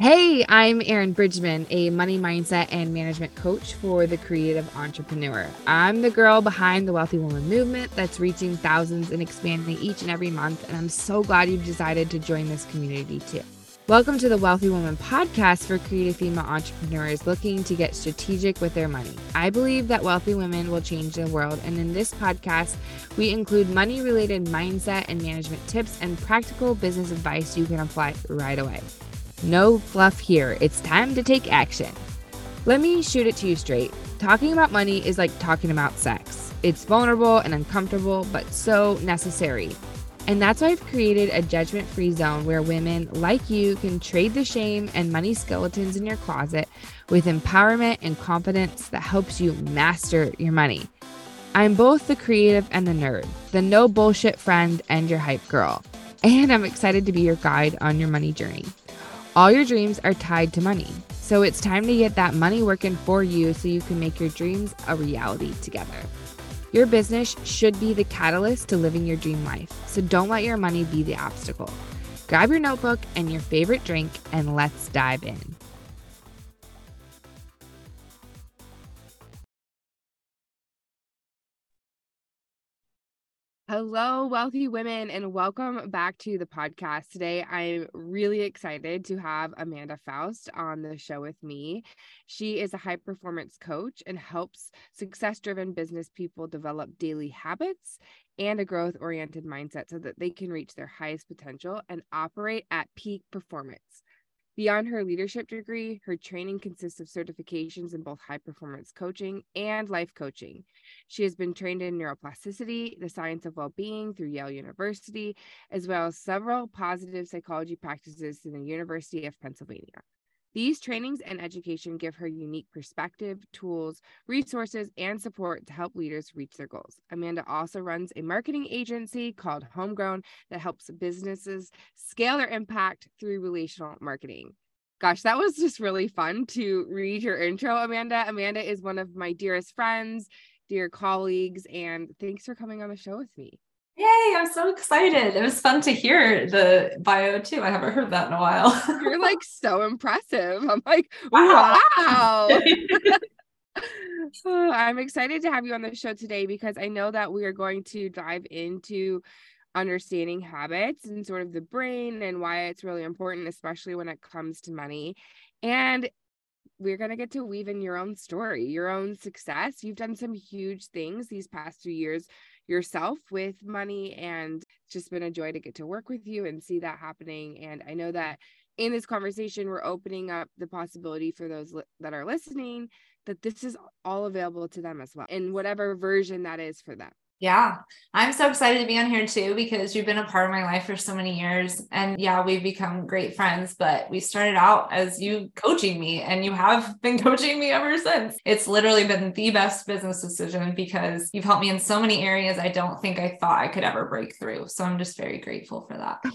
Hey, I'm Erinn Bridgman, a money mindset and management coach for the creative entrepreneur. I'm the girl behind the Wealthy Woman movement that's reaching thousands and expanding each and every month. And I'm so glad you've decided to join this community too. Welcome to the Wealthy Woman podcast for creative female entrepreneurs looking to get strategic with their money. I believe that wealthy women will change the world, and in this podcast, we include money related mindset and management tips and practical business advice you can apply right away. No fluff here. It's time to take action. Let me shoot it to you straight. Talking about money is like talking about sex. It's vulnerable and uncomfortable, but so necessary. And that's why I've created a judgment free zone where women like you can trade the shame and money skeletons in your closet with empowerment and confidence that helps you master your money. I'm both the creative and the nerd, the no bullshit friend and your hype girl. And I'm excited to be your guide on your money journey. All your dreams are tied to money. So it's time to get that money working for you so you can make your dreams a reality together. Your business should be the catalyst to living your dream life. So don't let your money be the obstacle. Grab your notebook and your favorite drink and let's dive in. Hello, wealthy women, and welcome back to the podcast. Today, I'm really excited to have Amanda Foust on the show with me. She is a high performance coach and helps success driven business people develop daily habits and a growth oriented mindset so that they can reach their highest potential and operate at peak performance. Beyond her leadership degree, her training consists of certifications in both high performance coaching and life coaching. She has been trained in neuroplasticity, the science of well being through Yale University, as well as several positive psychology practices through the University of Pennsylvania. These trainings and education give her unique perspective, tools, resources, and support to help leaders reach their goals. Amanda also runs a marketing agency called Homegrown that helps businesses scale their impact through relational marketing. Gosh, that was just really fun to read your intro, Amanda. Amanda is one of my dearest friends, dear colleagues, and thanks for coming on the show with me. Yay, I'm so excited. It was fun to hear the bio too. I haven't heard that in a while. You're like so impressive. I'm like, wow. wow. I'm excited to have you on the show today because I know that we are going to dive into understanding habits and sort of the brain and why it's really important, especially when it comes to money. And we're going to get to weave in your own story, your own success. You've done some huge things these past two years yourself with money and it's just been a joy to get to work with you and see that happening and i know that in this conversation we're opening up the possibility for those li- that are listening that this is all available to them as well in whatever version that is for them yeah, I'm so excited to be on here too because you've been a part of my life for so many years. And yeah, we've become great friends, but we started out as you coaching me and you have been coaching me ever since. It's literally been the best business decision because you've helped me in so many areas I don't think I thought I could ever break through. So I'm just very grateful for that.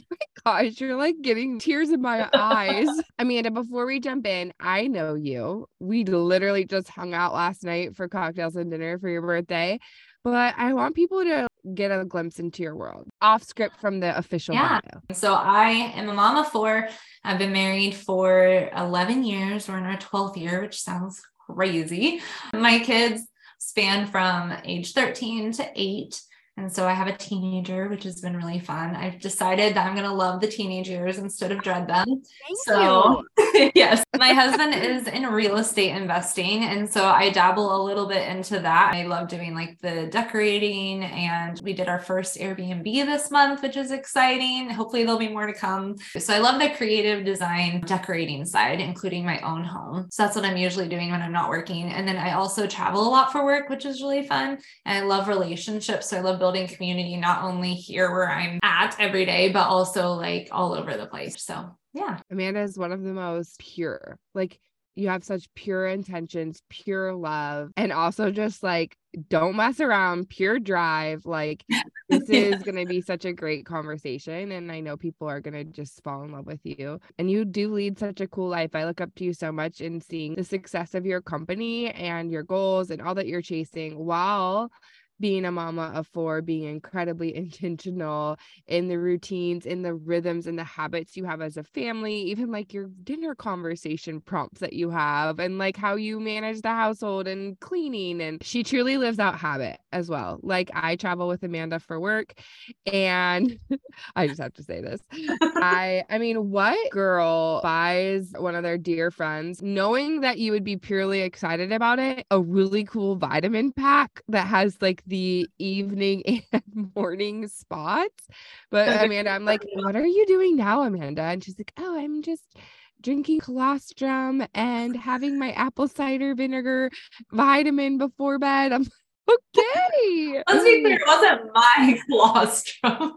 Oh my gosh, you're like getting tears in my eyes. Amanda, before we jump in, I know you. We literally just hung out last night for cocktails and dinner for your birthday but I want people to get a glimpse into your world off script from the official yeah. bio. So I am a mom of four. I've been married for 11 years. We're in our 12th year, which sounds crazy. My kids span from age 13 to 8. And so I have a teenager, which has been really fun. I've decided that I'm going to love the teenage years instead of dread them. Thank so, yes, my husband is in real estate investing. And so I dabble a little bit into that. I love doing like the decorating. And we did our first Airbnb this month, which is exciting. Hopefully, there'll be more to come. So I love the creative design decorating side, including my own home. So that's what I'm usually doing when I'm not working. And then I also travel a lot for work, which is really fun. And I love relationships. So I love building community, not only here where I'm at every day, but also like all over the place. So, yeah. Amanda is one of the most pure, like, you have such pure intentions, pure love, and also just like don't mess around, pure drive. Like, this yeah. is going to be such a great conversation. And I know people are going to just fall in love with you. And you do lead such a cool life. I look up to you so much in seeing the success of your company and your goals and all that you're chasing while being a mama of four, being incredibly intentional in the routines, in the rhythms, and the habits you have as a family, even like your dinner conversation prompts that you have, and like how you manage the household and cleaning. And she truly lives out habit as well. Like I travel with Amanda for work, and I just have to say this. I I mean, what girl buys one of their dear friends, knowing that you would be purely excited about it, a really cool vitamin pack that has like the evening and morning spots. But Amanda, I'm like, what are you doing now, Amanda? And she's like, oh, I'm just drinking colostrum and having my apple cider vinegar vitamin before bed. I'm okay. Let's be clear, it wasn't my colostrum.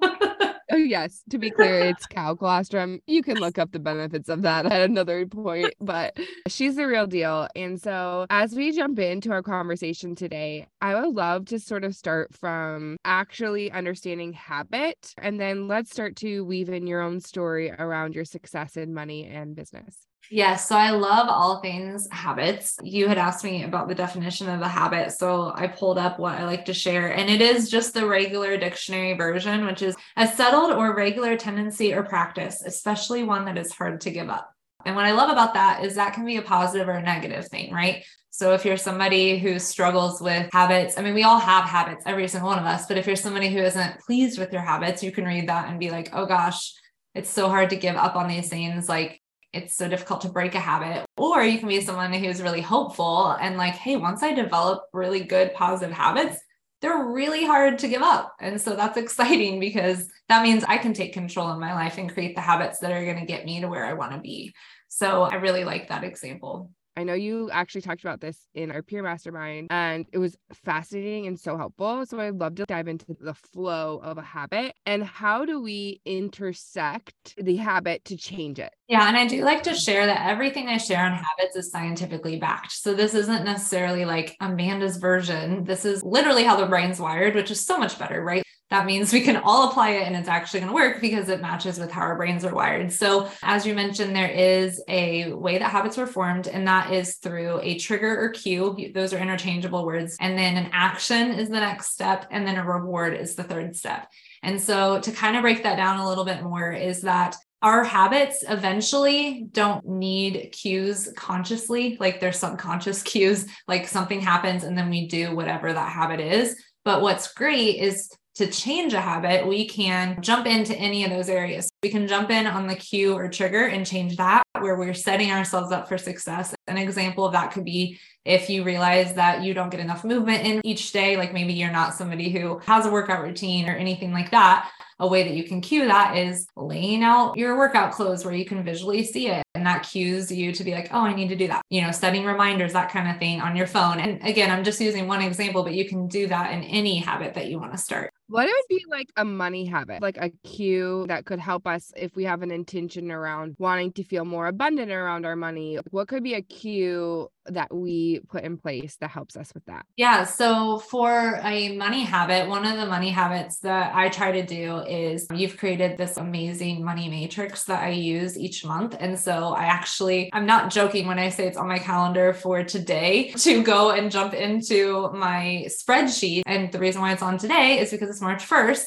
Oh yes, to be clear, it's cow colostrum. You can look up the benefits of that at another point, but she's the real deal. And so as we jump into our conversation today, I would love to sort of start from actually understanding habit and then let's start to weave in your own story around your success in money and business. Yes. So I love all things habits. You had asked me about the definition of a habit. So I pulled up what I like to share, and it is just the regular dictionary version, which is a settled or regular tendency or practice, especially one that is hard to give up. And what I love about that is that can be a positive or a negative thing, right? So if you're somebody who struggles with habits, I mean, we all have habits, every single one of us, but if you're somebody who isn't pleased with your habits, you can read that and be like, oh gosh, it's so hard to give up on these things. Like it's so difficult to break a habit. Or you can be someone who's really hopeful and like, hey, once I develop really good positive habits, they're really hard to give up. And so that's exciting because that means I can take control in my life and create the habits that are going to get me to where I want to be. So I really like that example. I know you actually talked about this in our peer mastermind and it was fascinating and so helpful. So I'd love to dive into the flow of a habit and how do we intersect the habit to change it? Yeah. And I do like to share that everything I share on habits is scientifically backed. So this isn't necessarily like Amanda's version. This is literally how the brain's wired, which is so much better, right? That means we can all apply it and it's actually going to work because it matches with how our brains are wired. So, as you mentioned, there is a way that habits were formed, and that is through a trigger or cue. Those are interchangeable words. And then an action is the next step, and then a reward is the third step. And so, to kind of break that down a little bit more, is that our habits eventually don't need cues consciously, like there's subconscious cues, like something happens and then we do whatever that habit is. But what's great is to change a habit, we can jump into any of those areas. We can jump in on the cue or trigger and change that where we're setting ourselves up for success. An example of that could be if you realize that you don't get enough movement in each day, like maybe you're not somebody who has a workout routine or anything like that. A way that you can cue that is laying out your workout clothes where you can visually see it. And that cues you to be like, oh, I need to do that. You know, setting reminders, that kind of thing on your phone. And again, I'm just using one example, but you can do that in any habit that you want to start. What would be like a money habit, like a cue that could help us if we have an intention around wanting to feel more abundant around our money? What could be a cue that we put in place that helps us with that? Yeah. So, for a money habit, one of the money habits that I try to do is you've created this amazing money matrix that I use each month. And so, I actually, I'm not joking when I say it's on my calendar for today to go and jump into my spreadsheet. And the reason why it's on today is because it's March 1st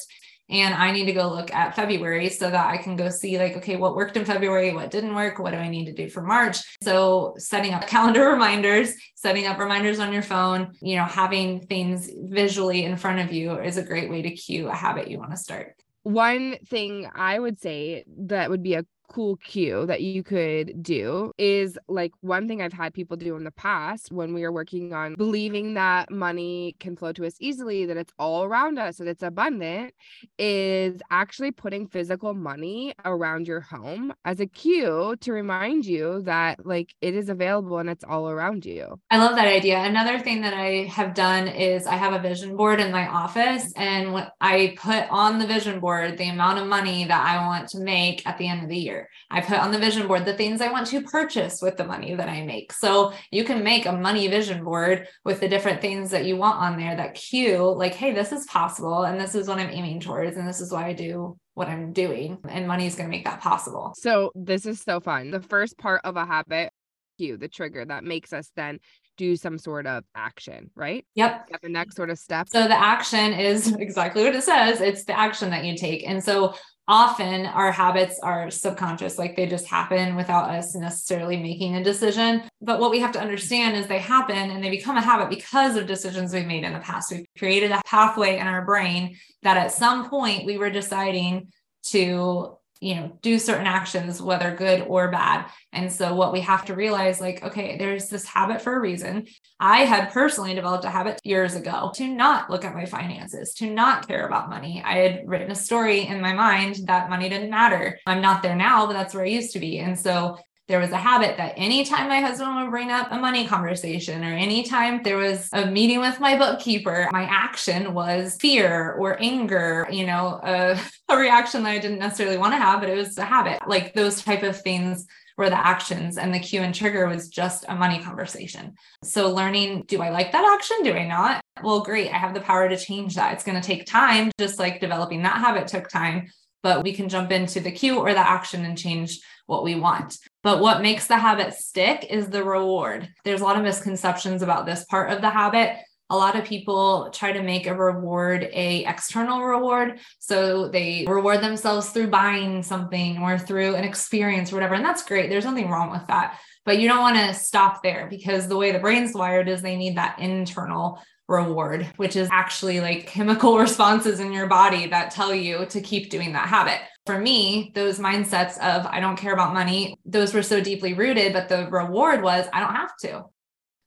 and I need to go look at February so that I can go see like okay what worked in February what didn't work what do I need to do for March so setting up calendar reminders setting up reminders on your phone you know having things visually in front of you is a great way to cue a habit you want to start one thing I would say that would be a cool cue that you could do is like one thing I've had people do in the past when we are working on believing that money can flow to us easily, that it's all around us, that it's abundant, is actually putting physical money around your home as a cue to remind you that like it is available and it's all around you. I love that idea. Another thing that I have done is I have a vision board in my office and I put on the vision board the amount of money that I want to make at the end of the year. I put on the vision board the things I want to purchase with the money that I make. So you can make a money vision board with the different things that you want on there that cue, like, hey, this is possible. And this is what I'm aiming towards. And this is why I do what I'm doing. And money is going to make that possible. So this is so fun. The first part of a habit cue, the trigger that makes us then do some sort of action, right? Yep. the next sort of step. So the action is exactly what it says. It's the action that you take. And so often our habits are subconscious, like they just happen without us necessarily making a decision. But what we have to understand is they happen and they become a habit because of decisions we've made in the past. We've created a pathway in our brain that at some point we were deciding to you know do certain actions whether good or bad. And so what we have to realize like okay there's this habit for a reason. I had personally developed a habit years ago to not look at my finances to not care about money. I had written a story in my mind that money didn't matter. I'm not there now but that's where i used to be. And so there was a habit that anytime my husband would bring up a money conversation or anytime there was a meeting with my bookkeeper, my action was fear or anger, you know, a, a reaction that I didn't necessarily want to have, but it was a habit. Like those type of things were the actions and the cue and trigger was just a money conversation. So learning, do I like that action? Do I not? Well, great. I have the power to change that. It's going to take time, just like developing that habit took time, but we can jump into the cue or the action and change what we want. But what makes the habit stick is the reward. There's a lot of misconceptions about this part of the habit. A lot of people try to make a reward a external reward. So they reward themselves through buying something or through an experience or whatever. And that's great. There's nothing wrong with that. But you don't want to stop there because the way the brain's wired is they need that internal reward, which is actually like chemical responses in your body that tell you to keep doing that habit for me, those mindsets of I don't care about money, those were so deeply rooted, but the reward was I don't have to.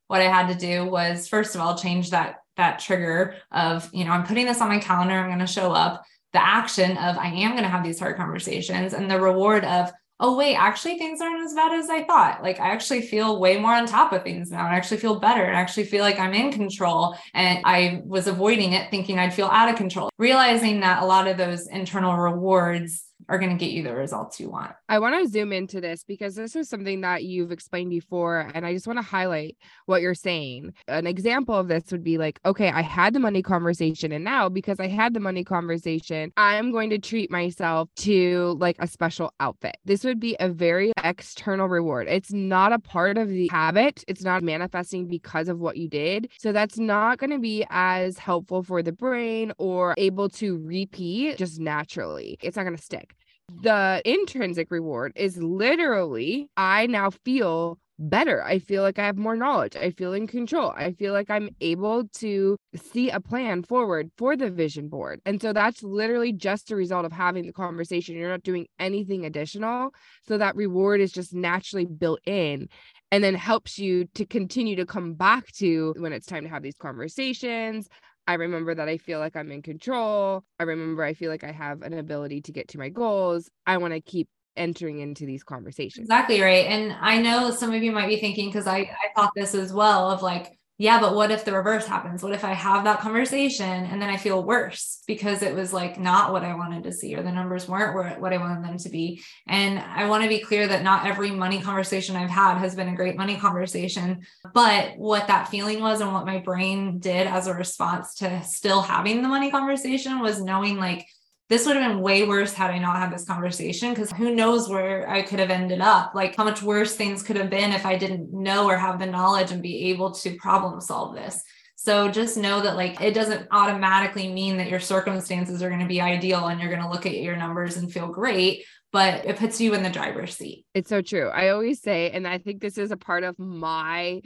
What I had to do was first of all change that that trigger of, you know, I'm putting this on my calendar, I'm going to show up, the action of I am going to have these hard conversations and the reward of oh wait actually things aren't as bad as i thought. Like i actually feel way more on top of things now i actually feel better and actually feel like i'm in control and i was avoiding it thinking i'd feel out of control. Realizing that a lot of those internal rewards are going to get you the results you want. I want to zoom into this because this is something that you've explained before. And I just want to highlight what you're saying. An example of this would be like, okay, I had the money conversation. And now because I had the money conversation, I'm going to treat myself to like a special outfit. This would be a very external reward. It's not a part of the habit, it's not manifesting because of what you did. So that's not going to be as helpful for the brain or able to repeat just naturally. It's not going to stick. The intrinsic reward is literally, I now feel better. I feel like I have more knowledge. I feel in control. I feel like I'm able to see a plan forward for the vision board. And so that's literally just a result of having the conversation. You're not doing anything additional. So that reward is just naturally built in and then helps you to continue to come back to when it's time to have these conversations. I remember that I feel like I'm in control. I remember I feel like I have an ability to get to my goals. I want to keep entering into these conversations. Exactly right. And I know some of you might be thinking, because I, I thought this as well of like, yeah, but what if the reverse happens? What if I have that conversation and then I feel worse because it was like not what I wanted to see or the numbers weren't what I wanted them to be? And I want to be clear that not every money conversation I've had has been a great money conversation. But what that feeling was and what my brain did as a response to still having the money conversation was knowing like, this would have been way worse had I not had this conversation because who knows where I could have ended up. Like how much worse things could have been if I didn't know or have the knowledge and be able to problem solve this. So just know that like it doesn't automatically mean that your circumstances are going to be ideal and you're going to look at your numbers and feel great, but it puts you in the driver's seat. It's so true. I always say, and I think this is a part of my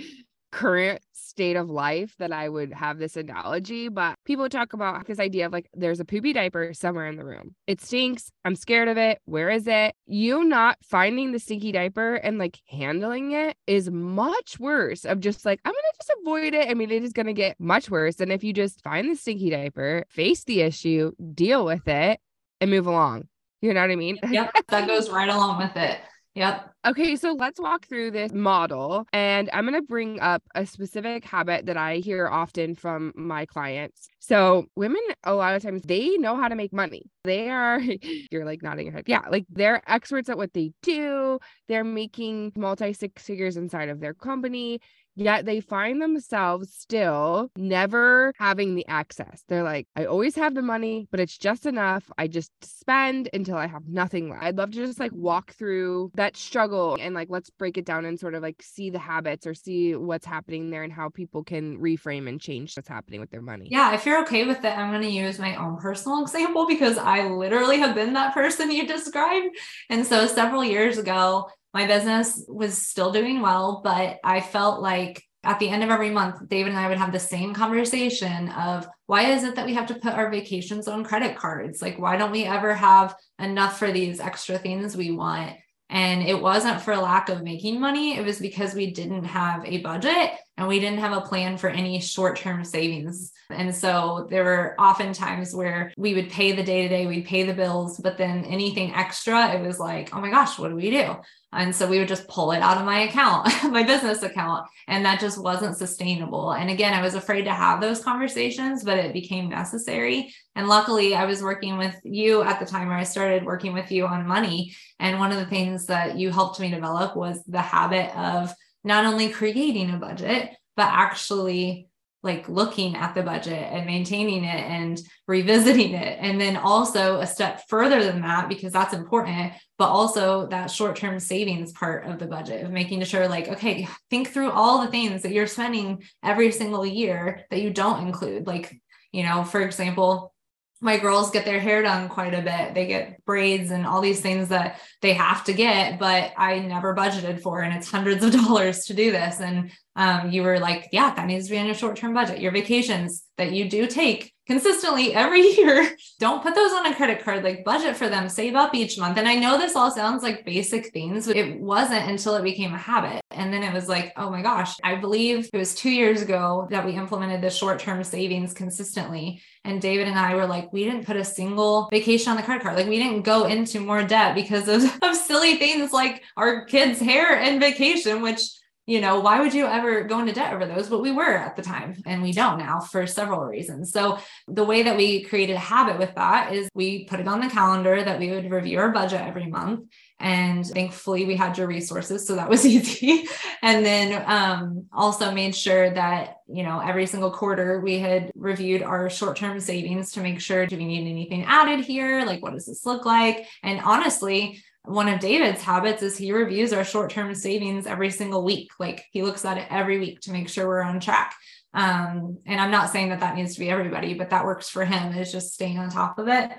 current state of life that I would have this analogy, but people talk about this idea of like there's a poopy diaper somewhere in the room. It stinks. I'm scared of it. Where is it? You not finding the stinky diaper and like handling it is much worse of just like I'm going to just avoid it. I mean, it is going to get much worse than if you just find the stinky diaper, face the issue, deal with it and move along. You know what I mean? Yep, that goes right along with it. Yep. Okay, so let's walk through this model. And I'm going to bring up a specific habit that I hear often from my clients. So, women, a lot of times, they know how to make money. They are, you're like nodding your head. Yeah, like they're experts at what they do. They're making multi six figures inside of their company yet they find themselves still never having the access. They're like, I always have the money, but it's just enough. I just spend until I have nothing left. I'd love to just like walk through that struggle and like let's break it down and sort of like see the habits or see what's happening there and how people can reframe and change what's happening with their money. Yeah, if you're okay with it, I'm going to use my own personal example because I literally have been that person you described. And so several years ago, my business was still doing well, but I felt like at the end of every month, David and I would have the same conversation of why is it that we have to put our vacations on credit cards? Like, why don't we ever have enough for these extra things we want? And it wasn't for lack of making money, it was because we didn't have a budget and we didn't have a plan for any short term savings. And so there were often times where we would pay the day to day, we'd pay the bills, but then anything extra, it was like, oh my gosh, what do we do? And so we would just pull it out of my account, my business account. And that just wasn't sustainable. And again, I was afraid to have those conversations, but it became necessary. And luckily, I was working with you at the time where I started working with you on money. And one of the things that you helped me develop was the habit of not only creating a budget, but actually like looking at the budget and maintaining it and revisiting it. And then also a step further than that, because that's important, but also that short term savings part of the budget of making sure, like, okay, think through all the things that you're spending every single year that you don't include. Like, you know, for example, my girls get their hair done quite a bit. They get braids and all these things that they have to get, but I never budgeted for. And it's hundreds of dollars to do this. And um, you were like, yeah, that needs to be in your short term budget. Your vacations that you do take consistently every year, don't put those on a credit card, like budget for them, save up each month. And I know this all sounds like basic things, but it wasn't until it became a habit. And then it was like, oh my gosh, I believe it was two years ago that we implemented the short term savings consistently. And David and I were like, we didn't put a single vacation on the credit card. Like we didn't go into more debt because of, of silly things like our kids' hair and vacation, which you know, why would you ever go into debt over those? But we were at the time and we don't now for several reasons. So the way that we created a habit with that is we put it on the calendar that we would review our budget every month. And thankfully we had your resources. So that was easy. and then um, also made sure that, you know, every single quarter we had reviewed our short-term savings to make sure, do we need anything added here? Like, what does this look like? And honestly, one of David's habits is he reviews our short term savings every single week. Like he looks at it every week to make sure we're on track. Um, and I'm not saying that that needs to be everybody, but that works for him is just staying on top of it.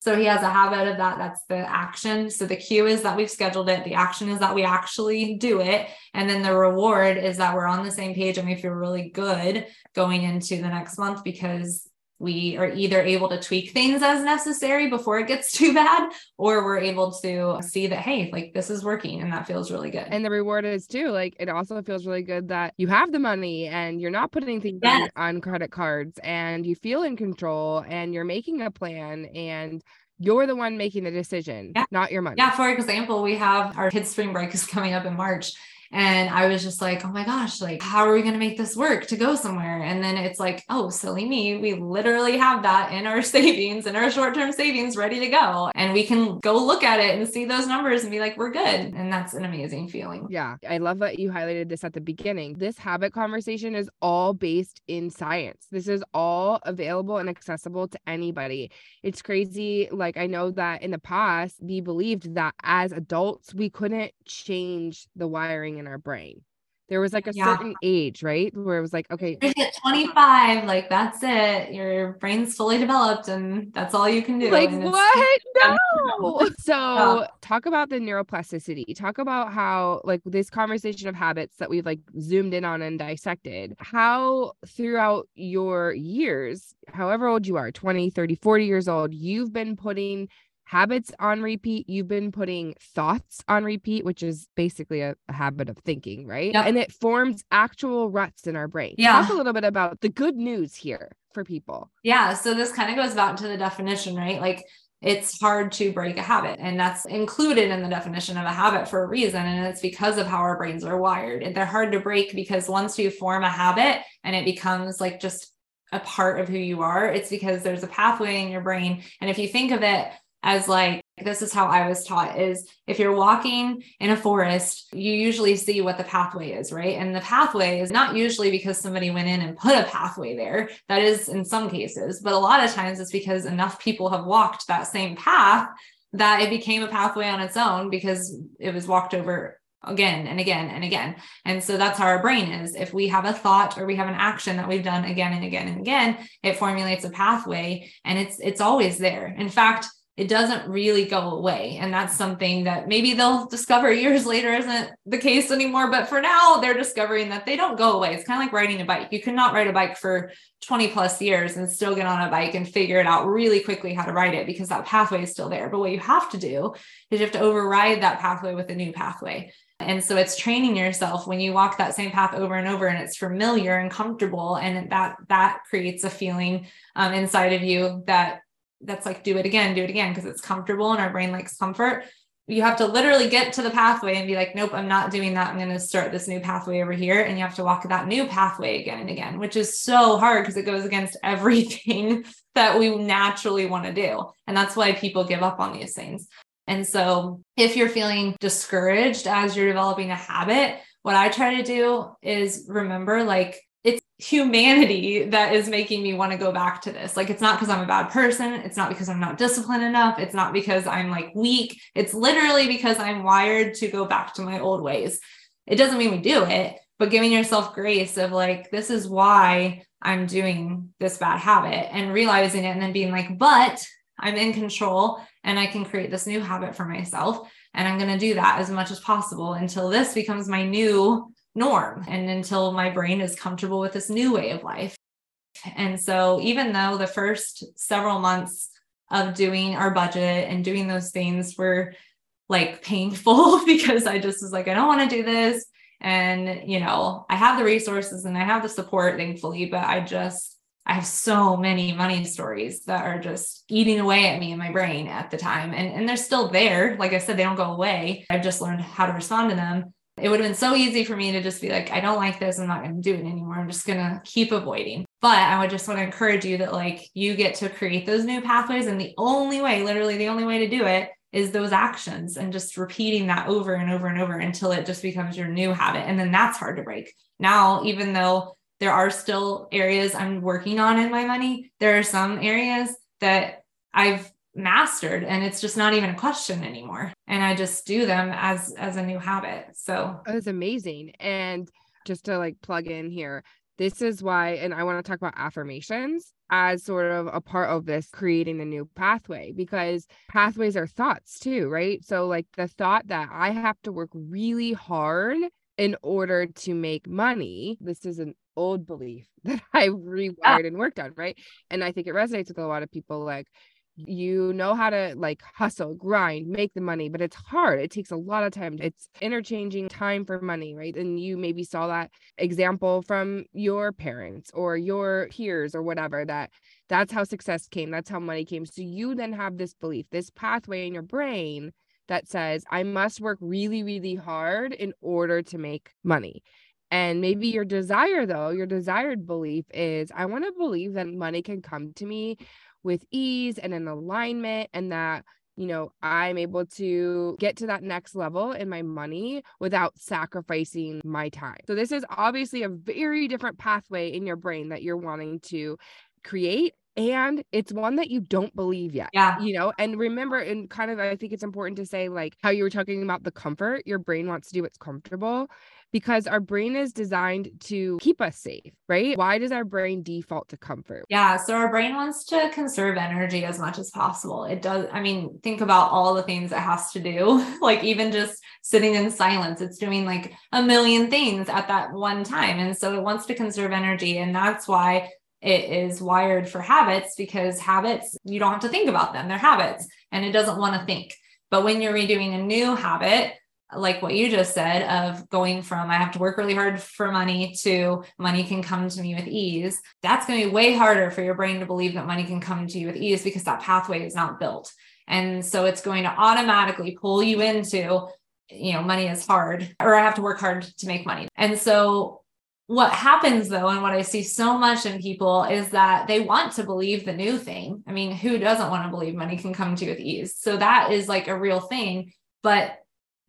So he has a habit of that. That's the action. So the cue is that we've scheduled it. The action is that we actually do it. And then the reward is that we're on the same page and we feel really good going into the next month because we are either able to tweak things as necessary before it gets too bad or we're able to see that hey like this is working and that feels really good and the reward is too like it also feels really good that you have the money and you're not putting things yes. on, credit cards and you feel in control and you're making a plan and you're the one making the decision, yeah. not your money. Yeah. For example, we have our kids' spring break is coming up in March. And I was just like, oh my gosh, like, how are we going to make this work to go somewhere? And then it's like, oh, silly me. We literally have that in our savings and our short term savings ready to go. And we can go look at it and see those numbers and be like, we're good. And that's an amazing feeling. Yeah. I love that you highlighted this at the beginning. This habit conversation is all based in science. This is all available and accessible to anybody. It's crazy. Like, I know that in the past, we believed that as adults, we couldn't change the wiring in our brain. There was like a yeah. certain age, right? Where it was like, okay, at 25, like that's it. Your brain's fully developed and that's all you can do. Like, what? No. so, talk about the neuroplasticity. Talk about how, like, this conversation of habits that we've like zoomed in on and dissected, how throughout your years, however old you are 20, 30, 40 years old, you've been putting habits on repeat. You've been putting thoughts on repeat, which is basically a, a habit of thinking, right? Yep. And it forms actual ruts in our brain. Yeah. Talk a little bit about the good news here for people. Yeah. So this kind of goes back to the definition, right? Like it's hard to break a habit. And that's included in the definition of a habit for a reason. And it's because of how our brains are wired. And they're hard to break because once you form a habit and it becomes like just a part of who you are, it's because there's a pathway in your brain. And if you think of it as like This is how I was taught is if you're walking in a forest, you usually see what the pathway is, right? And the pathway is not usually because somebody went in and put a pathway there. That is in some cases, but a lot of times it's because enough people have walked that same path that it became a pathway on its own because it was walked over again and again and again. And so that's how our brain is. If we have a thought or we have an action that we've done again and again and again, it formulates a pathway and it's it's always there. In fact, it doesn't really go away. And that's something that maybe they'll discover years later isn't the case anymore. But for now, they're discovering that they don't go away. It's kind of like riding a bike. You cannot ride a bike for 20 plus years and still get on a bike and figure it out really quickly how to ride it because that pathway is still there. But what you have to do is you have to override that pathway with a new pathway. And so it's training yourself when you walk that same path over and over and it's familiar and comfortable. And that that creates a feeling um, inside of you that that's like do it again, do it again, because it's comfortable and our brain likes comfort. You have to literally get to the pathway and be like, nope, I'm not doing that. I'm going to start this new pathway over here. And you have to walk that new pathway again and again, which is so hard because it goes against everything that we naturally want to do. And that's why people give up on these things. And so if you're feeling discouraged as you're developing a habit, what I try to do is remember like humanity that is making me want to go back to this. Like it's not because I'm a bad person, it's not because I'm not disciplined enough, it's not because I'm like weak. It's literally because I'm wired to go back to my old ways. It doesn't mean we do it, but giving yourself grace of like this is why I'm doing this bad habit and realizing it and then being like, but I'm in control and I can create this new habit for myself. And I'm going to do that as much as possible until this becomes my new norm and until my brain is comfortable with this new way of life. And so, even though the first several months of doing our budget and doing those things were like painful because I just was like, I don't want to do this. And, you know, I have the resources and I have the support, thankfully, but I just, I have so many money stories that are just eating away at me in my brain at the time. And, and they're still there. Like I said, they don't go away. I've just learned how to respond to them. It would have been so easy for me to just be like, I don't like this. I'm not going to do it anymore. I'm just going to keep avoiding. But I would just want to encourage you that, like, you get to create those new pathways. And the only way, literally, the only way to do it is those actions and just repeating that over and over and over until it just becomes your new habit. And then that's hard to break. Now, even though there are still areas I'm working on in my money. There are some areas that I've mastered and it's just not even a question anymore and i just do them as as a new habit so that's amazing and just to like plug in here this is why and i want to talk about affirmations as sort of a part of this creating a new pathway because pathways are thoughts too right so like the thought that i have to work really hard in order to make money this is an old belief that I rewired yeah. and worked on, right? And I think it resonates with a lot of people like you know how to like hustle, grind, make the money, but it's hard. It takes a lot of time. It's interchanging time for money, right? And you maybe saw that example from your parents or your peers or whatever that that's how success came. That's how money came. So you then have this belief, this pathway in your brain that says, I must work really, really hard in order to make money. And maybe your desire, though, your desired belief is I want to believe that money can come to me with ease and in alignment, and that, you know, I'm able to get to that next level in my money without sacrificing my time. So, this is obviously a very different pathway in your brain that you're wanting to create and it's one that you don't believe yet. Yeah. You know, and remember, and kind of, I think it's important to say, like how you were talking about the comfort, your brain wants to do what's comfortable because our brain is designed to keep us safe, right? Why does our brain default to comfort? Yeah. So our brain wants to conserve energy as much as possible. It does. I mean, think about all the things it has to do, like even just sitting in silence, it's doing like a million things at that one time. And so it wants to conserve energy. And that's why it is wired for habits because habits, you don't have to think about them, they're habits, and it doesn't want to think. But when you're redoing a new habit, like what you just said, of going from I have to work really hard for money to money can come to me with ease, that's going to be way harder for your brain to believe that money can come to you with ease because that pathway is not built. And so it's going to automatically pull you into, you know, money is hard, or I have to work hard to make money. And so what happens though, and what I see so much in people is that they want to believe the new thing. I mean, who doesn't want to believe money can come to you with ease? So that is like a real thing. But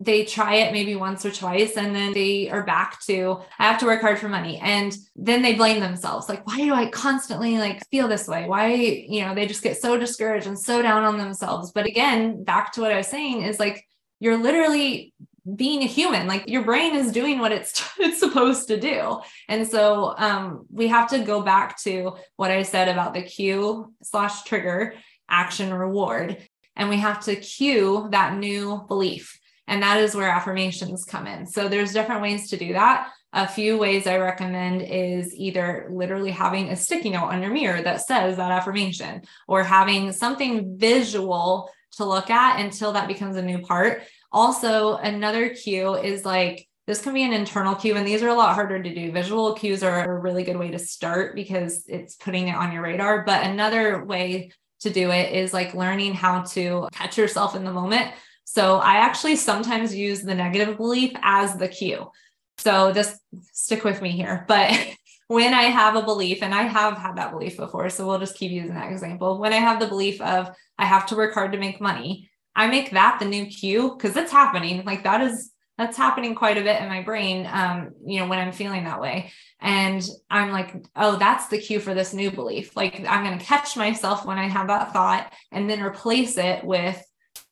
they try it maybe once or twice and then they are back to i have to work hard for money. And then they blame themselves like why do i constantly like feel this way? Why you know they just get so discouraged and so down on themselves. But again back to what i was saying is like you're literally being a human like your brain is doing what it's it's supposed to do. And so um we have to go back to what i said about the cue slash trigger action reward. And we have to cue that new belief and that is where affirmations come in. So there's different ways to do that. A few ways I recommend is either literally having a sticky note on your mirror that says that affirmation or having something visual to look at until that becomes a new part. Also, another cue is like this can be an internal cue, and these are a lot harder to do. Visual cues are a really good way to start because it's putting it on your radar. But another way to do it is like learning how to catch yourself in the moment. So I actually sometimes use the negative belief as the cue. So just stick with me here. But when I have a belief, and I have had that belief before, so we'll just keep using that example. When I have the belief of I have to work hard to make money, I make that the new cue because it's happening. Like that is that's happening quite a bit in my brain um you know when i'm feeling that way and i'm like oh that's the cue for this new belief like i'm going to catch myself when i have that thought and then replace it with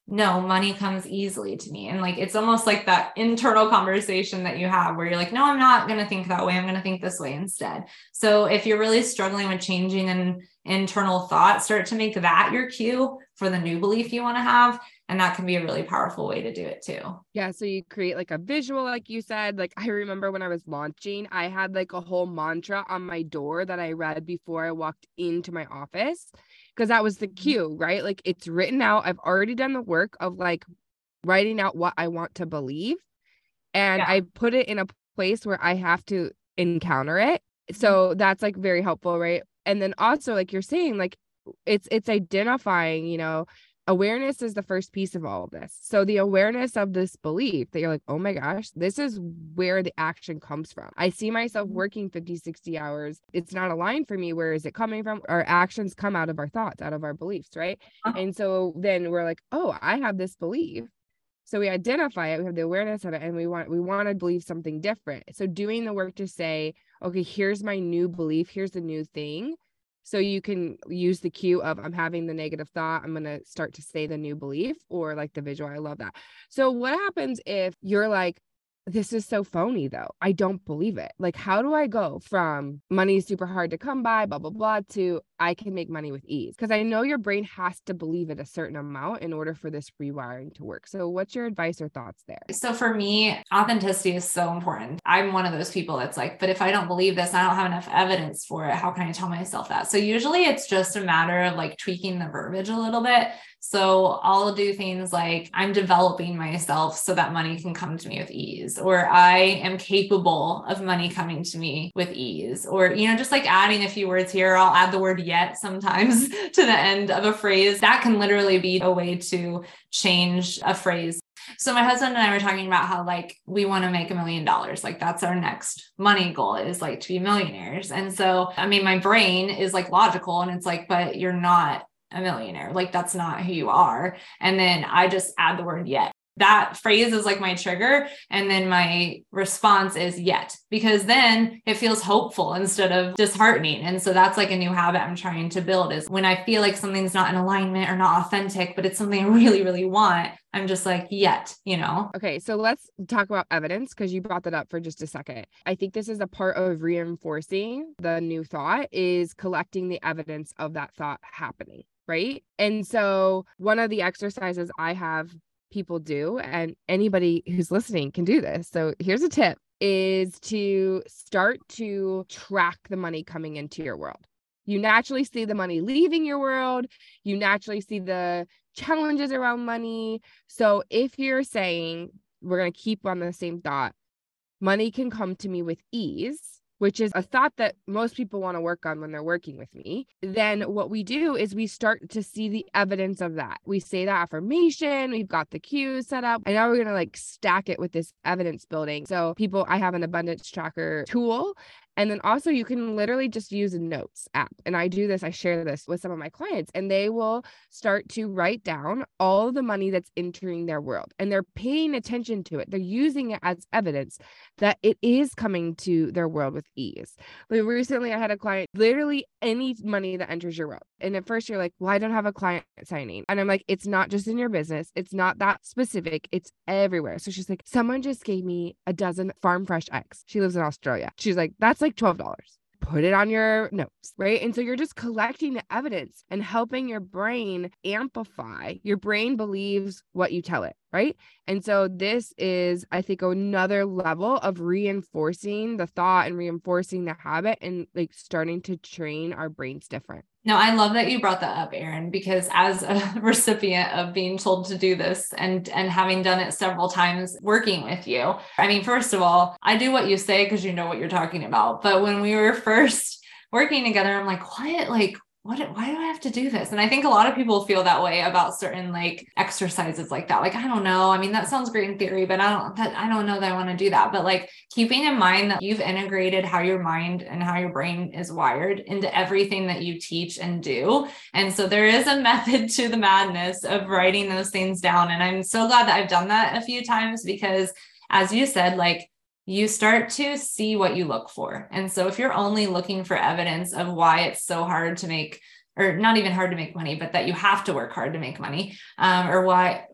no, money comes easily to me. And like it's almost like that internal conversation that you have where you're like, no, I'm not going to think that way. I'm going to think this way instead. So if you're really struggling with changing an internal thought, start to make that your cue for the new belief you want to have. And that can be a really powerful way to do it too. Yeah. So you create like a visual, like you said. Like I remember when I was launching, I had like a whole mantra on my door that I read before I walked into my office because that was the mm-hmm. cue, right? Like it's written out. I've already done the work of like writing out what I want to believe. And yeah. I put it in a place where I have to encounter it. Mm-hmm. So that's like very helpful, right? And then also like you're saying like it's it's identifying, you know, awareness is the first piece of all of this. So the awareness of this belief that you're like, oh my gosh, this is where the action comes from. I see myself mm-hmm. working 50, 60 hours. It's not aligned for me. Where is it coming from? Our actions come out of our thoughts, out of our beliefs, right? Uh-huh. And so then we're like, oh, I have this belief. So we identify it, we have the awareness of it, and we want we want to believe something different. So doing the work to say, okay, here's my new belief, here's the new thing so you can use the cue of I'm having the negative thought. I'm going to start to say the new belief or like the visual. I love that. So what happens if you're like, this is so phony though. I don't believe it. Like, how do I go from money is super hard to come by, blah, blah, blah, to I can make money with ease? Because I know your brain has to believe it a certain amount in order for this rewiring to work. So, what's your advice or thoughts there? So, for me, authenticity is so important. I'm one of those people that's like, but if I don't believe this, I don't have enough evidence for it. How can I tell myself that? So, usually it's just a matter of like tweaking the verbiage a little bit. So I'll do things like I'm developing myself so that money can come to me with ease, or I am capable of money coming to me with ease, or, you know, just like adding a few words here. I'll add the word yet sometimes to the end of a phrase. That can literally be a way to change a phrase. So my husband and I were talking about how like we want to make a million dollars. Like that's our next money goal is like to be millionaires. And so I mean my brain is like logical and it's like but you're not a millionaire. Like that's not who you are. And then I just add the word yet. That phrase is like my trigger. And then my response is yet, because then it feels hopeful instead of disheartening. And so that's like a new habit I'm trying to build is when I feel like something's not in alignment or not authentic, but it's something I really, really want. I'm just like, yet, you know? Okay. So let's talk about evidence because you brought that up for just a second. I think this is a part of reinforcing the new thought is collecting the evidence of that thought happening right? And so one of the exercises I have people do, and anybody who's listening can do this. So here's a tip is to start to track the money coming into your world. You naturally see the money leaving your world. You naturally see the challenges around money. So if you're saying, we're going to keep on the same thought, money can come to me with ease, which is a thought that most people want to work on when they're working with me, then what we do is we start to see the evidence of that. We say the affirmation, we've got the cues set up, and now we're going to like stack it with this evidence building. So, people, I have an abundance tracker tool and then also you can literally just use a notes app. And I do this, I share this with some of my clients, and they will start to write down all the money that's entering their world. And they're paying attention to it. They're using it as evidence that it is coming to their world with ease. Like recently I had a client, literally any money that enters your world. And at first you're like, well, I don't have a client signing. And I'm like, it's not just in your business. It's not that specific. It's everywhere. So she's like, someone just gave me a dozen farm fresh eggs. She lives in Australia. She's like, that's like $12 put it on your notes, right? And so you're just collecting the evidence and helping your brain amplify. Your brain believes what you tell it, right? And so this is, I think, another level of reinforcing the thought and reinforcing the habit and like starting to train our brains different. No, I love that you brought that up, Erinn, because as a recipient of being told to do this and and having done it several times working with you. I mean, first of all, I do what you say because you know what you're talking about. But when we were first working together, I'm like, what? Like, what why do I have to do this? And I think a lot of people feel that way about certain like exercises like that. Like, I don't know. I mean, that sounds great in theory, but I don't that I don't know that I want to do that. But like keeping in mind that you've integrated how your mind and how your brain is wired into everything that you teach and do. And so there is a method to the madness of writing those things down. And I'm so glad that I've done that a few times because as you said, like you start to see what you look for. And so if you're only looking for evidence of why it's so hard to make, or not even hard to make money, but that you have to work hard to make money, um, or why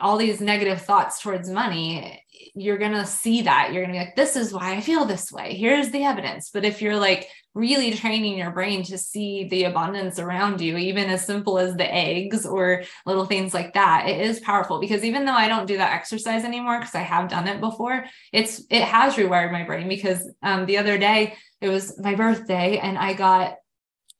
all these negative thoughts towards money, you're going to see that. You're going to be like, this is why I feel this way. Here's the evidence. But if you're like really training your brain to see the abundance around you, even as simple as the eggs or little things like that, it is powerful because even though I don't do that exercise anymore, because I have done it before, it's, it has rewired my brain because um, the other day it was my birthday and I got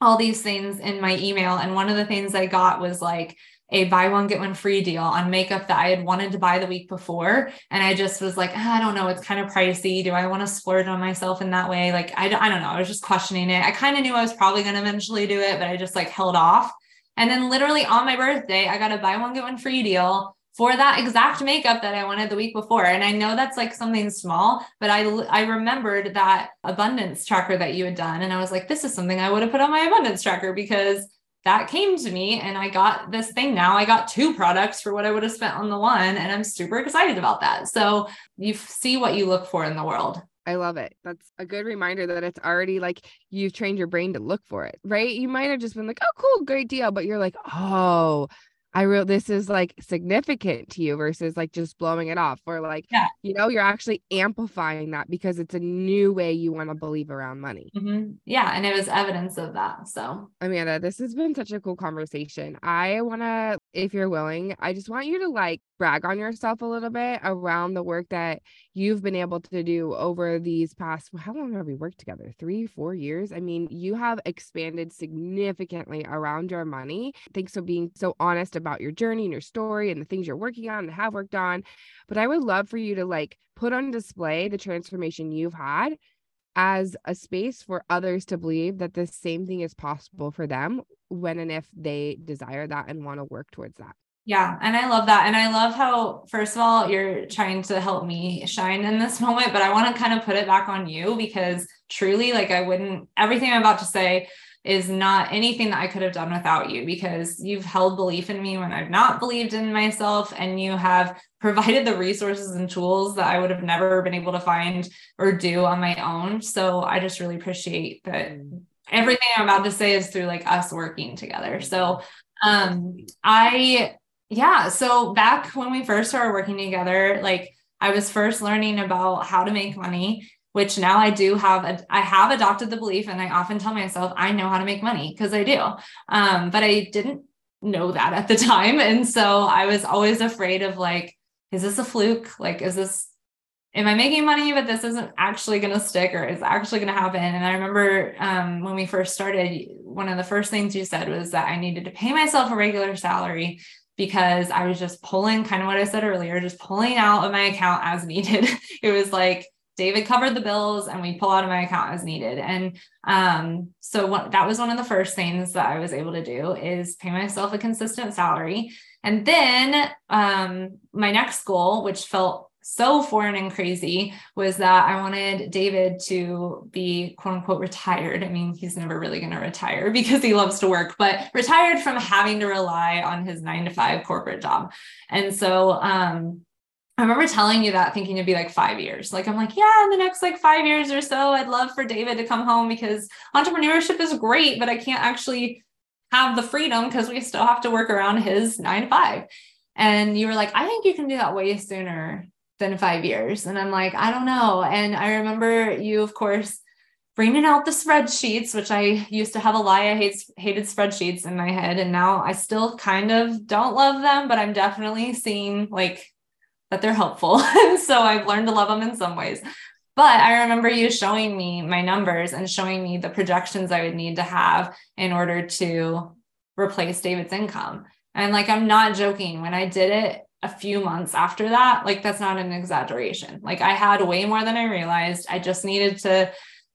all these things in my email. And one of the things I got was like, a buy one get one free deal on makeup that I had wanted to buy the week before. And I just was like ah, I don't know. It's kind of pricey. Do I want to splurge on myself in that way? Like I, I don't know. I was just questioning it. I kind of knew I was probably going to eventually do it but I just like held off. And then literally on my birthday I got a buy one get one free deal for that exact makeup that I wanted the week before. And I know that's like something small, but I I remembered that abundance tracker that you had done. And I was like this is something I would have put on my abundance tracker because that came to me and I got this thing now. I got two products for what I would have spent on the one. And I'm super excited about that. So you see what you look for in the world. I love it. That's a good reminder that it's already like you've trained your brain to look for it, right? You might have just been like, oh, cool, great deal. But you're like, oh, I real this is like significant to you versus like just blowing it off or like yeah. you know you're actually amplifying that because it's a new way you want to believe around money. Mm-hmm. Yeah, and it was evidence of that. So Amanda, this has been such a cool conversation. I want to if you're willing, I just want you to like brag on yourself a little bit around the work that you've been able to do over these past how long have we worked together? Three four years? I mean you have expanded significantly around your money. Thanks for being so honest about your journey and your story and the things you're working on and have worked on. But i would love for you to like put on display the transformation you've had as a space for others to believe that the same thing is possible for them when and if they desire that and want to work towards that yeah. And I love that. And I love how, first of all, you're trying to help me shine in this moment, but I want to kind of put it back on you because truly, like, I wouldn't, everything I'm about to say is not anything that I could have done without you because you've held belief in me when I've not believed in myself and you have provided the resources and tools that I would have never been able to find or do on my own. So I just really appreciate that mm. everything I'm about to say is through like us working together. So um I yeah. So back when we first started working together, like I was first learning about how to make money, which now I do have, a, I have adopted the belief and I often tell myself I know how to make money because I do. Um, but I didn't know that at the time. And so I was always afraid of like, is this a fluke? Like, is this, am I making money, but this isn't actually going to stick or is actually going to happen? And I remember um, when we first started, one of the first things you said was that I needed to pay myself a regular salary because I was just pulling kind of what I said earlier, just pulling out of my account as needed. it was like David covered the bills and we pull out of my account as needed. And um, so what, that was one of the first things that I was able to do is pay myself a consistent salary. And then um, my next goal, which felt so foreign and crazy was that I wanted David to be quote unquote retired. I mean, he's never really going to retire because he loves to work, but retired from having to rely on his nine to five corporate job. And so, um, I remember telling you that thinking it'd be like five years. Like, I'm like, yeah, in the next like five years or so, I'd love for David to come home because entrepreneurship is great, but I can't actually have the freedom because we still have to work around his nine to five. And you were like, I think you can do that way sooner than five years. And I'm like, I don't know. And I remember you, of course, bringing out the spreadsheets, which I used to have a lie. I hate, hated spreadsheets in my head. And now I still kind of don't love them, but I'm definitely seeing like that they're helpful. and so I've learned to love them in some ways. But I remember you showing me my numbers and showing me the projections I would need to have in order to replace David's income. And like, I'm not joking. When I did it, a few months after that, like that's not an exaggeration. Like I had way more than I realized. I just needed to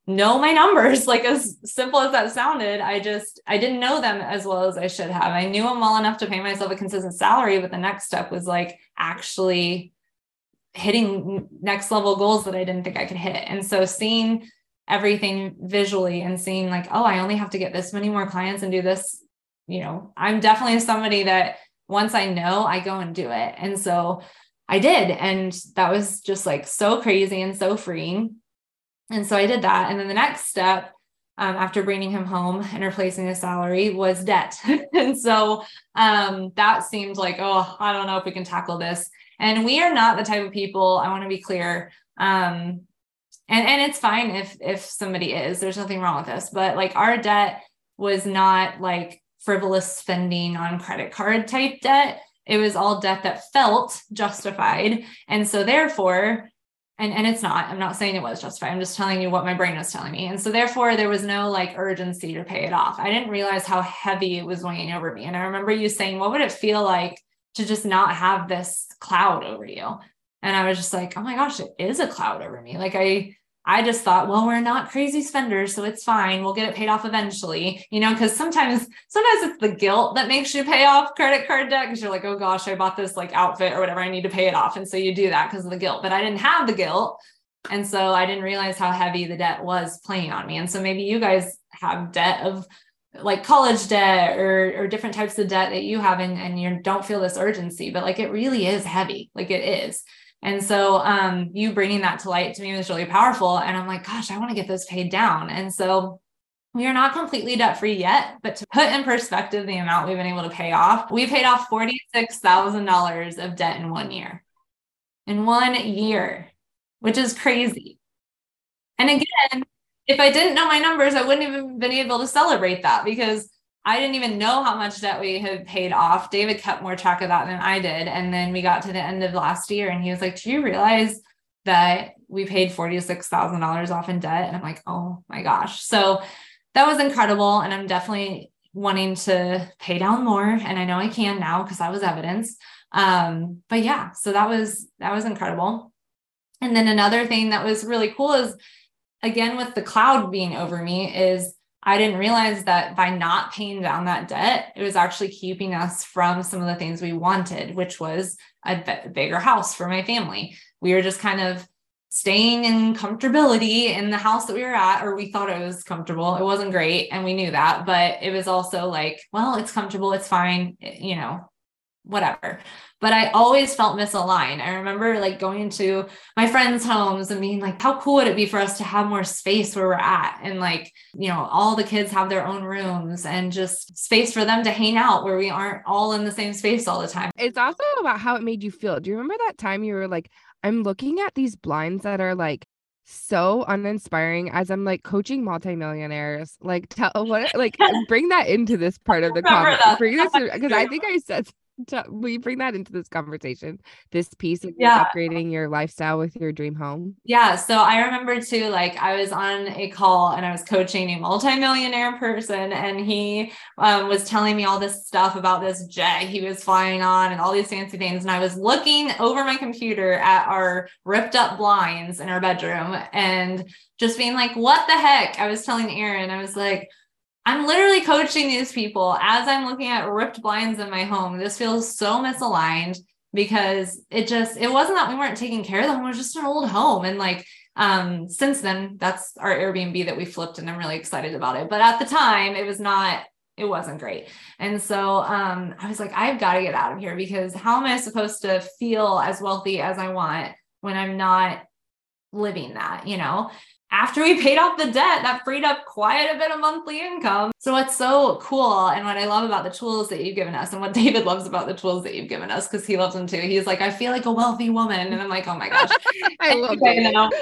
know my numbers like as simple as that sounded i just i didn't know them as well as i should have i knew them well enough to pay myself a consistent salary but the next step was like actually hitting next level goals that i didn't think i could hit and so seeing everything visually and seeing like oh i only have to get this many more clients and do this you know i'm definitely somebody that once I know, I go and do it. And so I did. And that was just like so crazy and so freeing. And so I did that. And then the next step um, after bringing him home and replacing his salary was debt. and so um, that seemed like, oh, I don't know if we can tackle this. And we are not the type of people, I want to be clear. Um, and, and it's fine if if somebody is, there's nothing wrong with this, but like our debt was not like frivolous spending on credit card type debt. It was all debt that felt justified. And so therefore, and, and it's not, I'm not saying it was justified. I'm just telling you what my brain was telling me. And so therefore there was no like urgency to pay it off. I didn't realize how heavy it was weighing over me. And I remember you saying, what would it feel like to just not have this cloud over you? And I was just like, oh my gosh, it is a cloud over me. Like I I just thought, well, we're not crazy spenders, so it's fine. We'll get it paid off eventually, you know, because sometimes, sometimes it's the guilt that makes you pay off credit card debt because you're like, oh gosh, I bought this like outfit or whatever, I need to pay it off. And so you do that because of the guilt. But I didn't have the guilt. And so I didn't realize how heavy the debt was playing on me. And so maybe you guys have debt of like college debt or, or different types of debt that you have and, and you don't feel this urgency, but like it really is heavy. Like it is. And so um, you bringing that to light to me was really powerful. And I'm like, gosh, I want to get those paid down. And so we are not completely debt free yet, but to put in perspective the amount we've been able to pay off, we paid off $46,000 of debt in one year. In one year, which is crazy. And again, if I didn't know my numbers, I wouldn't even been able to celebrate that because I didn't even know how much debt we had paid off. David kept more track of that than I did. And then we got to the end of last year and he was like, Do you realize that we paid $46,000 off in debt? And I'm like, Oh my gosh. So that was incredible. And I'm definitely wanting to pay down more. And I know I can now because that was evidence. Um, but yeah, so that was that was incredible. And then another thing that was really cool is again with the cloud being over me is I didn't realize that by not paying down that debt, it was actually keeping us from some of the things we wanted, which was a b- bigger house for my family. We were just kind of staying in comfortability in the house that we were at, or we thought it was comfortable. It wasn't great. And we knew that, but it was also like, well, it's comfortable. It's fine. You know, whatever. But I always felt misaligned. I remember like going to my friends' homes and being like, how cool would it be for us to have more space where we're at? And like, you know, all the kids have their own rooms and just space for them to hang out where we aren't all in the same space all the time. It's also about how it made you feel. Do you remember that time you were like, I'm looking at these blinds that are like so uninspiring as I'm like coaching multimillionaires. Like tell what like bring that into this part of the comment. Bring this because I think I said will you bring that into this conversation? This piece of Yeah. upgrading your lifestyle with your dream home. Yeah. So I remember too, like I was on a call and I was coaching a multimillionaire person, and he um, was telling me all this stuff about this jet he was flying on and all these fancy things. And I was looking over my computer at our ripped up blinds in our bedroom and just being like, what the heck? I was telling Erinn, I was like, I'm literally coaching these people as I'm looking at ripped blinds in my home. This feels so misaligned because it just it wasn't that we weren't taking care of them, it was just an old home. And like um since then, that's our Airbnb that we flipped, and I'm really excited about it. But at the time, it was not it wasn't great. And so um, I was like, I've got to get out of here because how am I supposed to feel as wealthy as I want when I'm not living that, you know? After we paid off the debt, that freed up quite a bit of monthly income. So what's so cool and what I love about the tools that you've given us and what David loves about the tools that you've given us, because he loves them too. He's like, I feel like a wealthy woman. And I'm like, oh my gosh. I love it.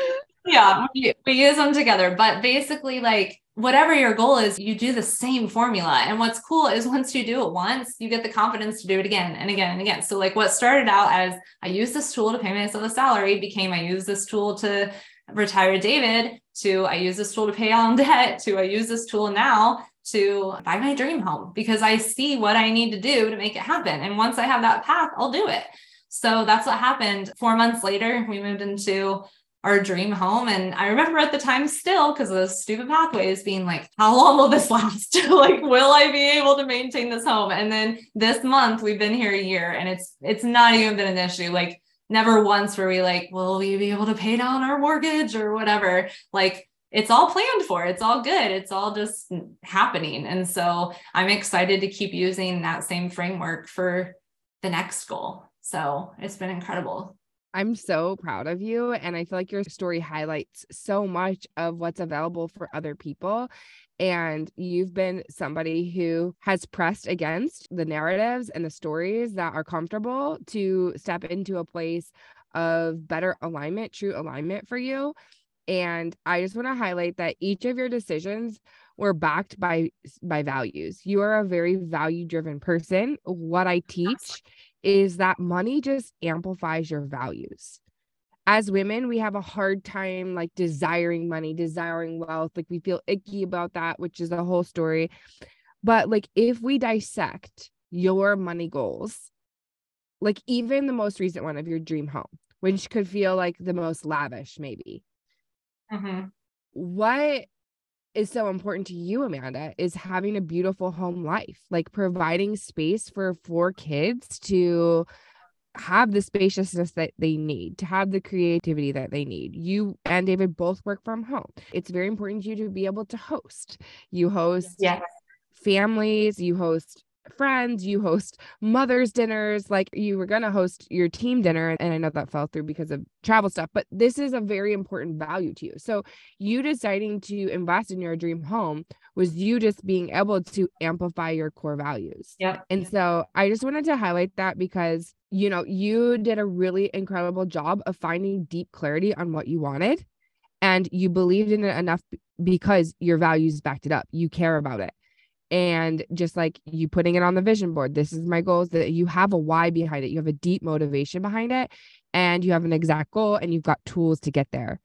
yeah we, we use them together but basically like whatever your goal is you do the same formula and what's cool is once you do it once you get the confidence to do it again and again and again so like what started out as i use this tool to pay myself a salary became i use this tool to retire david to i use this tool to pay on debt to i use this tool now to buy my dream home because i see what i need to do to make it happen and once i have that path i'll do it so that's what happened four months later we moved into our dream home. And I remember at the time still, because of those stupid pathways, being like, how long will this last? like, will I be able to maintain this home? And then this month we've been here a year and it's it's not even been an issue. Like never once were we like, will we be able to pay down our mortgage or whatever? Like it's all planned for. It's all good. It's all just happening. And so I'm excited to keep using that same framework for the next goal. So it's been incredible. I'm so proud of you. And I feel like your story highlights so much of what's available for other people. And you've been somebody who has pressed against the narratives and the stories that are comfortable to step into a place of better alignment, true alignment for you. And I just want to highlight that each of your decisions were backed by by values. You are a very value driven person. What I teach is that money just amplifies your values. As women, we have a hard time like desiring money, desiring wealth. Like we feel icky about that, which is a whole story. But like if we dissect your money goals, like even the most recent one of your dream home, which could feel like the most lavish, maybe. Mm-hmm. What is so important to you, Amanda, is having a beautiful home life, like providing space for four kids to have the spaciousness that they need, to have the creativity that they need. You and David both work from home. It's very important to you to be able to host. You host Yes. families, you host friends, you host mothers' dinners, like you were going to host your team dinner. And I know that fell through because of travel stuff, but this is a very important value to you. So, you deciding to invest in your dream home was you just being able to amplify your core values. Yep. And so, I just wanted to highlight that because, you know, you did a really incredible job of finding deep clarity on what you wanted. And you believed in it enough because your values backed it up. You care about it and just like you putting it on the vision board. This is my goals that you have a why behind it. You have a deep motivation behind it and you have an exact goal and you've got tools to get there.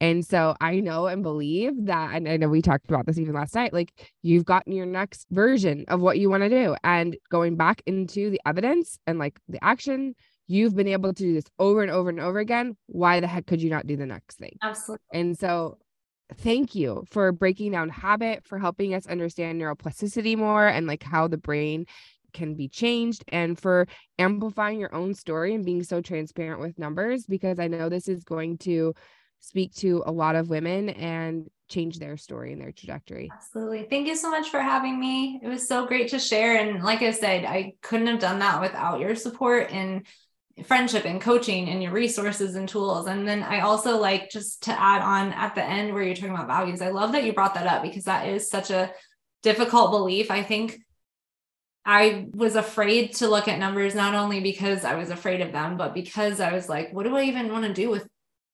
And so i know and believe that and i know we talked about this even last night like you've gotten your next version of what you want to do. And going back into the evidence and like the action you've been able to do this over and over and over again. Why the heck could you not do the next thing? Absolutely. and so, thank you for breaking down habit, for helping us understand neuroplasticity more and like how the brain can be changed, and for amplifying your own story and being so transparent with numbers, because I know this is going to speak to a lot of women and change their story and their trajectory. Absolutely. Thank you so much for having me. It was so great to share. And like I said, I couldn't have done that without your support and friendship and coaching and your resources and tools. And then I also like just to add on at the end where you're talking about values. I love that you brought that up because that is such a difficult belief. I think I was afraid to look at numbers, not only because I was afraid of them, but because I was like, what do I even want to do with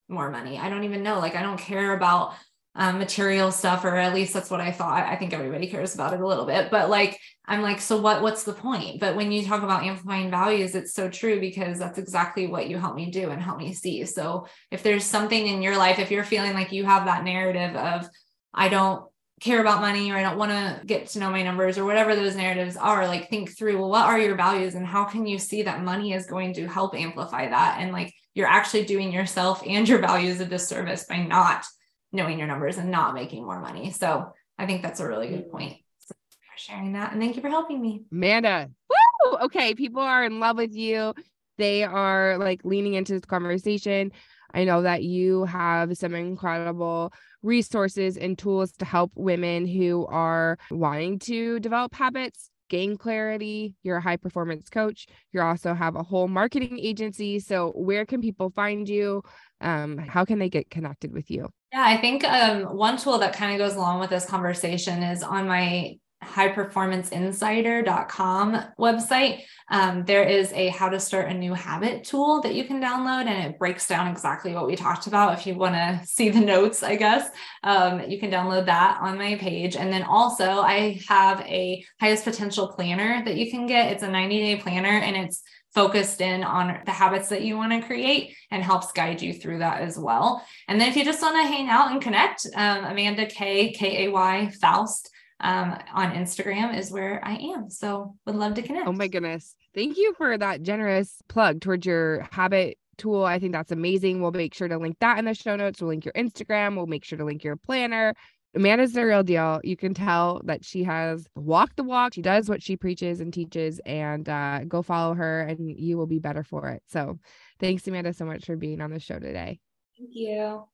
more money? I don't even know. Like, I don't care about um, material stuff, or at least that's what I thought. I think everybody cares about it a little bit, but like, I'm like, so what, what's the point? But when you talk about amplifying values, it's so true because that's exactly what you help me do and help me see. So if there's something in your life, if you're feeling like you have that narrative of, I don't care about money or I don't want to get to know my numbers or whatever those narratives are, like think through, well, what are your values and how can you see that money is going to help amplify that? And like, you're actually doing yourself and your values a disservice by not knowing your numbers and not making more money. So I think that's a really good point. So for sharing that. And thank you for helping me. Amanda. Woo! Okay. People are in love with you. They are like leaning into this conversation. I know that you have some incredible resources and tools to help women who are wanting to develop habits gain clarity. You're a high performance coach. You also have a whole marketing agency. So, where can people find you? Um, how can they get connected with you? Yeah, I think um, one tool that kind of goes along with this conversation is on my highperformanceinsider.com website, um, there is a how to start a new habit tool that you can download, and it breaks down exactly what we talked about. If you want to see the notes, I guess um, you can download that on my page. And then also, I have a highest potential planner that you can get. It's a 90 day planner, and it's focused in on the habits that you want to create and helps guide you through that as well. And then if you just want to hang out and connect, um, Amanda K K A Y Foust um, on Instagram is where I am. So would love to connect. Oh my goodness. Thank you for that generous plug towards your habit tool. I think that's amazing. We'll make sure to link that in the show notes. We'll link your Instagram. We'll make sure to link your planner. Amanda's the real deal. You can tell that she has walked the walk. She does what she preaches and teaches, and uh, go follow her, and you will be better for it. So, thanks, Amanda, so much for being on the show today. Thank you.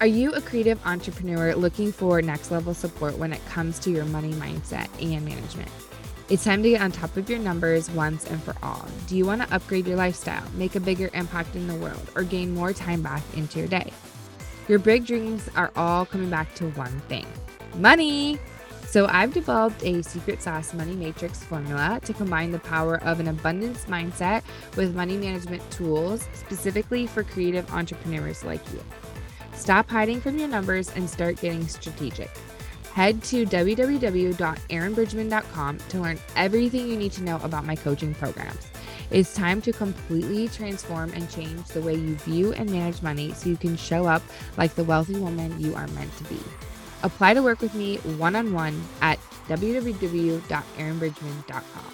Are you a creative entrepreneur looking for next level support when it comes to your money mindset and management? It's time to get on top of your numbers once and for all. Do you want to upgrade your lifestyle, make a bigger impact in the world, or gain more time back into your day? Your big dreams are all coming back to one thing money. So, I've developed a secret sauce money matrix formula to combine the power of an abundance mindset with money management tools specifically for creative entrepreneurs like you. Stop hiding from your numbers and start getting strategic. Head to www.erinnbridgman.com to learn everything you need to know about my coaching programs. It's time to completely transform and change the way you view and manage money so you can show up like the wealthy woman you are meant to be. Apply to work with me one on one at www.erinnbridgman.com.